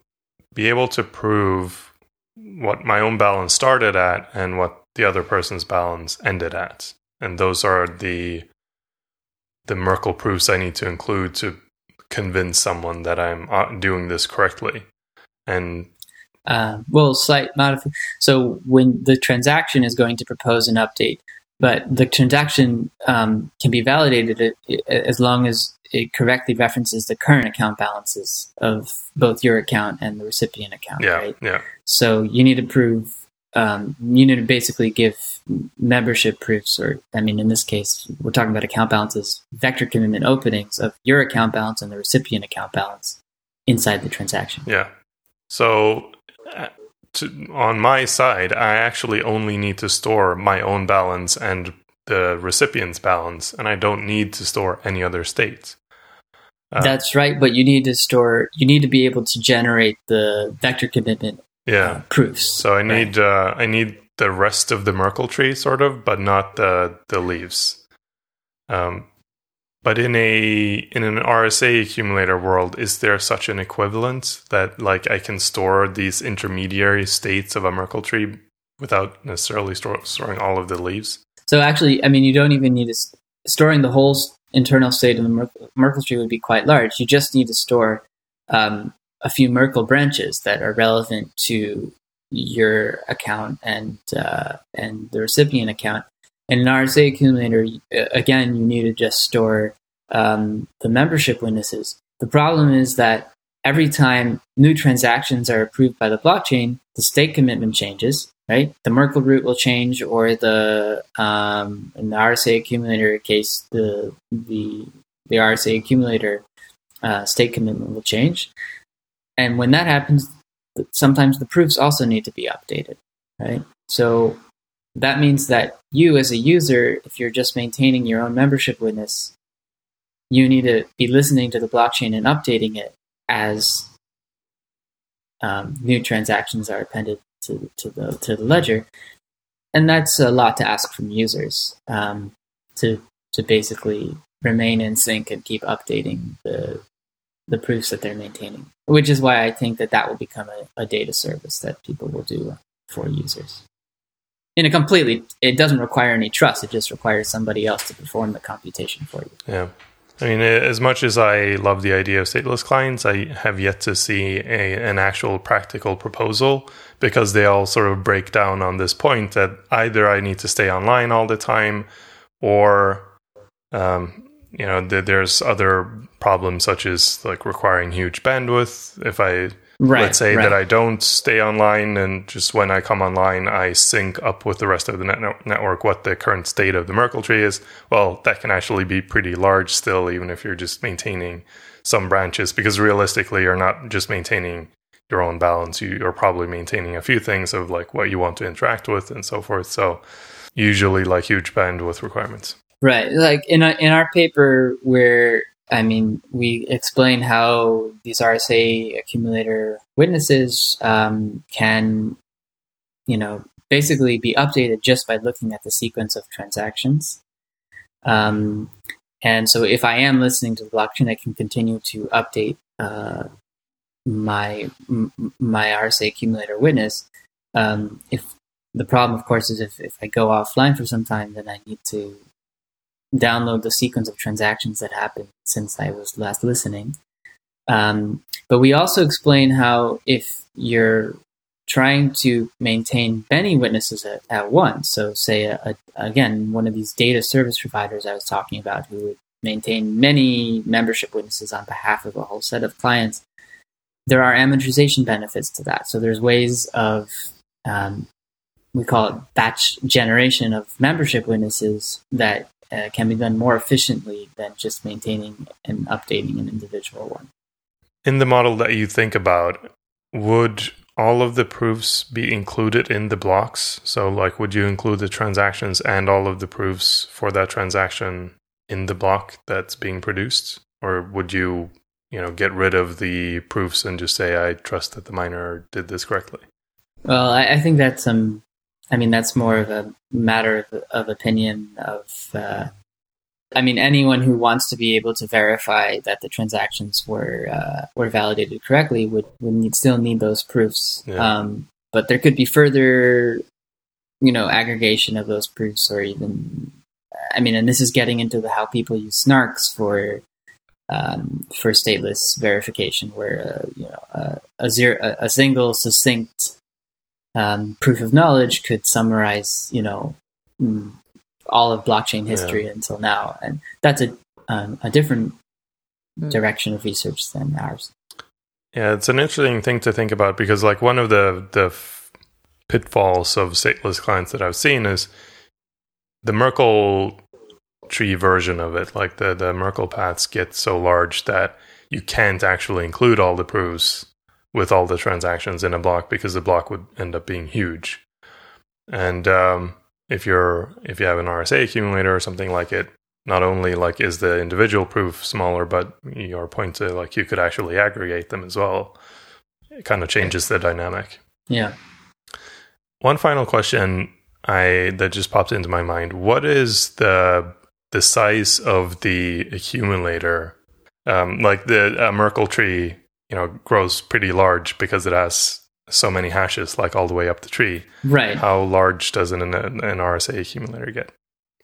be able to prove what my own balance started at and what the other person's balance ended at. and those are the the Merkle proofs I need to include to convince someone that I'm uh, doing this correctly. And uh, well, slight modification. So when the transaction is going to propose an update, but the transaction um, can be validated as long as it correctly references the current account balances of both your account and the recipient account. Yeah, right? yeah. So you need to prove. Um, you need to basically give membership proofs, or I mean, in this case, we're talking about account balances, vector commitment openings of your account balance and the recipient account balance inside the transaction. Yeah. So to, on my side, I actually only need to store my own balance and the recipient's balance, and I don't need to store any other states. Uh, That's right, but you need to store. You need to be able to generate the vector commitment yeah. Uh, proofs. So I need right? uh, I need the rest of the Merkle tree, sort of, but not the the leaves. Um, but in a in an RSA accumulator world, is there such an equivalent that like I can store these intermediary states of a Merkle tree without necessarily store, storing all of the leaves? So actually, I mean, you don't even need to storing the whole internal state of the Merkle, Merkle tree would be quite large. You just need to store um, a few Merkle branches that are relevant to your account and uh, and the recipient account, in an RSA accumulator, again, you need to just store um, the membership witnesses. The problem is that every time new transactions are approved by the blockchain, the state commitment changes, right? The Merkle root will change, or the um, in the RSA accumulator case, the the the RSA accumulator uh, state commitment will change. And when that happens, sometimes the proofs also need to be updated, right? So that means that you, as a user, if you're just maintaining your own membership witness, you need to be listening to the blockchain and updating it as um, new transactions are appended to, to the to the ledger, and that's a lot to ask from users um, to to basically remain in sync and keep updating the the proofs that they're maintaining. Which is why I think that that will become a, a data service that people will do for users in a completely it doesn't require any trust it just requires somebody else to perform the computation for you. Yeah. I mean as much as i love the idea of stateless clients i have yet to see a, an actual practical proposal because they all sort of break down on this point that either i need to stay online all the time or um, you know th- there's other problems such as like requiring huge bandwidth. If i Right, Let's say right. that I don't stay online and just when I come online, I sync up with the rest of the net- network what the current state of the Merkle tree is. Well, that can actually be pretty large still, even if you're just maintaining some branches, because realistically, you're not just maintaining your own balance. You are probably maintaining a few things of like what you want to interact with and so forth. So, usually, like huge bandwidth requirements. Right. Like in, a, in our paper, where I mean, we explain how these RSA accumulator witnesses um, can, you know, basically be updated just by looking at the sequence of transactions. Um, and so, if I am listening to the blockchain, I can continue to update uh, my my RSA accumulator witness. Um, if the problem, of course, is if, if I go offline for some time, then I need to download the sequence of transactions that happened since I was last listening. Um, but we also explain how if you're trying to maintain many witnesses at, at once, so say a, a, again one of these data service providers I was talking about who would maintain many membership witnesses on behalf of a whole set of clients, there are amortization benefits to that. So there's ways of um, we call it batch generation of membership witnesses that uh, can be done more efficiently than just maintaining and updating an individual one. In the model that you think about, would all of the proofs be included in the blocks? So, like, would you include the transactions and all of the proofs for that transaction in the block that's being produced? Or would you, you know, get rid of the proofs and just say, I trust that the miner did this correctly? Well, I, I think that's um, I mean, that's more of a matter of, of opinion of, uh, I mean, anyone who wants to be able to verify that the transactions were uh, were validated correctly would would need, still need those proofs. Yeah. Um, but there could be further, you know, aggregation of those proofs, or even I mean, and this is getting into the, how people use snarks for um, for stateless verification, where uh, you know uh, a, zero, a, a, single succinct um, proof of knowledge could summarize you know mm, all of blockchain history yeah. until now, and that's a um, a different mm. direction of research than ours. Yeah, it's an interesting thing to think about because, like, one of the the f- pitfalls of stateless clients that I've seen is the Merkle tree version of it. Like the the Merkle paths get so large that you can't actually include all the proofs with all the transactions in a block because the block would end up being huge. And um, if you're if you have an RSA accumulator or something like it, not only like is the individual proof smaller, but your point to like you could actually aggregate them as well. It kind of changes the dynamic. Yeah. One final question I that just popped into my mind. What is the the size of the accumulator? Um, like the uh, Merkle tree, you know, grows pretty large because it has so many hashes, like all the way up the tree. Right. How large does an, an, RSA accumulator get?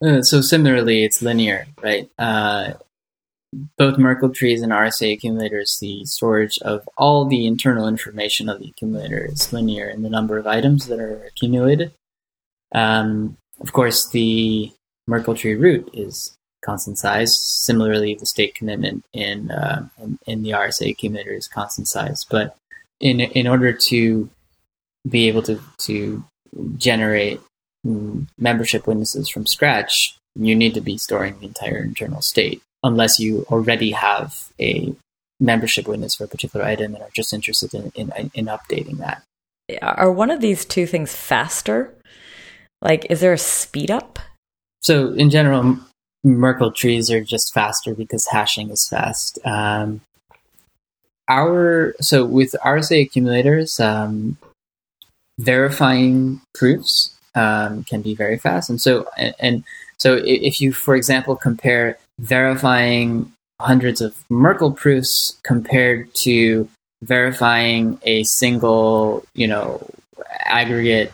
Uh, so similarly, it's linear, right? Uh, both Merkle trees and RSA accumulators, the storage of all the internal information of the accumulator is linear in the number of items that are accumulated. Um, of course, the Merkle tree root is constant size. Similarly, the state commitment in, uh, in, in the RSA accumulator is constant size. But in in order to be able to to generate membership witnesses from scratch, you need to be storing the entire internal state, unless you already have a membership witness for a particular item and are just interested in, in, in updating that. Are one of these two things faster? Like, is there a speed up? So, in general, Merkle trees are just faster because hashing is fast. Um, our so with RSA accumulators, um, verifying proofs um, can be very fast. And so, and, and so if you, for example, compare verifying hundreds of Merkle proofs compared to verifying a single, you know, aggregate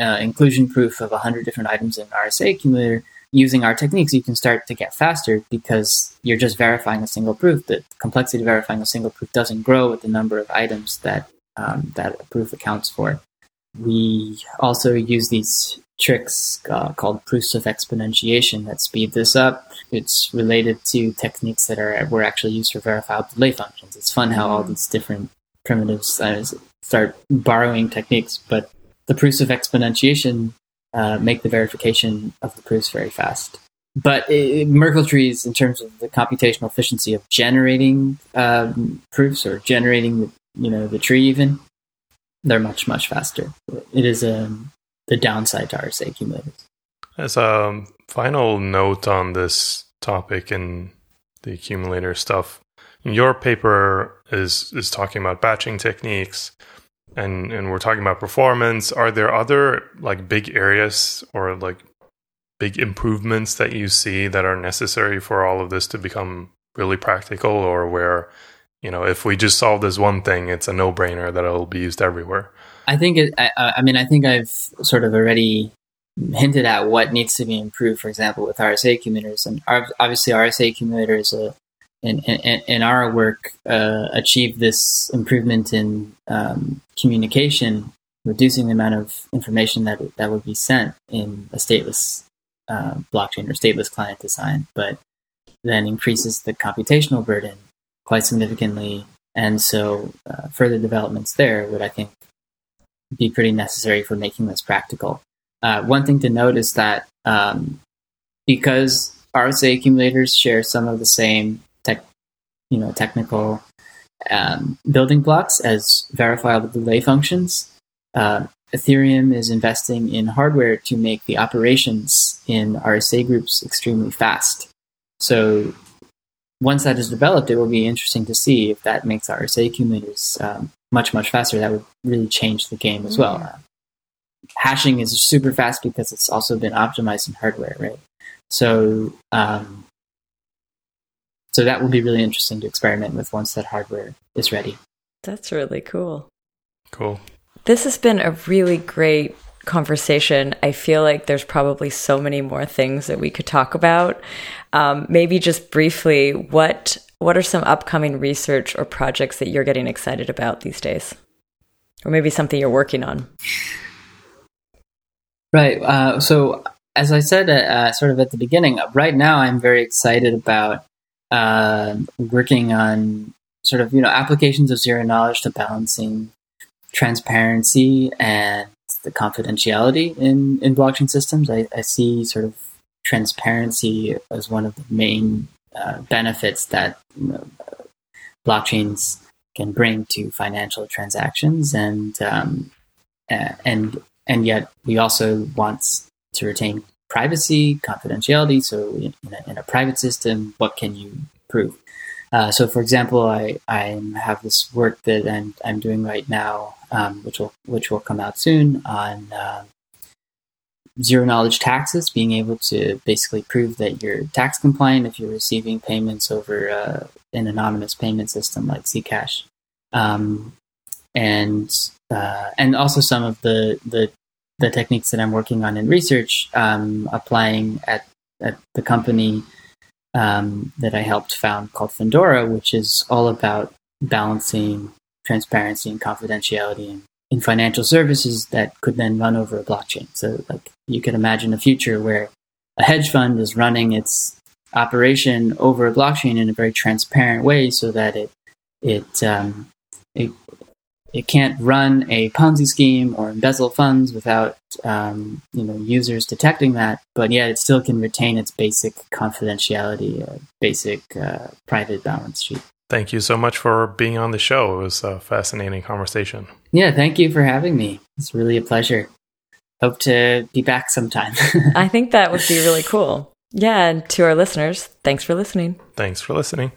uh, inclusion proof of 100 different items in RSA accumulator, using our techniques, you can start to get faster because you're just verifying a single proof. The complexity of verifying a single proof doesn't grow with the number of items that um, that a proof accounts for we also use these tricks uh, called proofs of exponentiation that speed this up. It's related to techniques that are were actually used for verifiable delay functions. It's fun how all these different primitives uh, start borrowing techniques, but the proofs of exponentiation uh, make the verification of the proofs very fast. But it, Merkle trees, in terms of the computational efficiency of generating um, proofs or generating the, you know the tree, even they're much much faster. It is um, the downside to RSA accumulators. As a final note on this topic and the accumulator stuff, your paper is is talking about batching techniques, and and we're talking about performance. Are there other like big areas or like big improvements that you see that are necessary for all of this to become really practical, or where you know, if we just solve this one thing, it's a no brainer that it'll be used everywhere. I think, it, I, I mean, I think I've sort of already hinted at what needs to be improved, for example, with RSA accumulators. And obviously, RSA accumulators, uh, in, in, our work, uh, achieve this improvement in um, communication, reducing the amount of information that, that would be sent in a stateless uh, blockchain or stateless client design, but then increases the computational burden quite significantly. And so, uh, further developments there would, I think, be pretty necessary for making this practical. Uh, one thing to note is that um, because RSA accumulators share some of the same you know, technical um, building blocks as verifiable delay functions, uh, Ethereum is investing in hardware to make the operations in RSA groups extremely fast. So once that is developed, it will be interesting to see if that makes RSA accumulators um, much, much faster. That would really change the game as well. Uh, hashing is super fast because it's also been optimized in hardware, right? So, um, so that will be really interesting to experiment with once that hardware is ready. That's really cool. Cool. This has been a really great conversation. I feel like there's probably so many more things that we could talk about. Um, maybe just briefly, what what are some upcoming research or projects that you're getting excited about these days, or maybe something you're working on? Right. Uh, so, as I said, uh, sort of at the beginning, right now I'm very excited about uh, working on sort of you know applications of zero knowledge to balancing transparency and the confidentiality in, in blockchain systems. I, I see sort of transparency as one of the main uh, benefits that you know, blockchains can bring to financial transactions, and um, and and yet we also want to retain privacy, confidentiality. So in a, in a private system, what can you prove? Uh, so, for example, I, I have this work that I'm, I'm doing right now, um, which will which will come out soon on uh, zero knowledge taxes, being able to basically prove that you're tax compliant if you're receiving payments over uh, an anonymous payment system like Zcash, um, and uh, and also some of the, the the techniques that I'm working on in research, um, applying at at the company um, that I helped found called Findora, which is all about balancing transparency and confidentiality in, in financial services that could then run over a blockchain. So, like you could imagine a future where a hedge fund is running its operation over a blockchain in a very transparent way, so that it it um, it it can't run a Ponzi scheme or embezzle funds without um, you know users detecting that, but yet it still can retain its basic confidentiality, uh, basic uh, private balance sheet. Thank you so much for being on the show. It was a fascinating conversation. Yeah, thank you for having me. It's really a pleasure. Hope to be back sometime. <laughs> I think that would be really <laughs> cool. Yeah, and to our listeners, thanks for listening. Thanks for listening.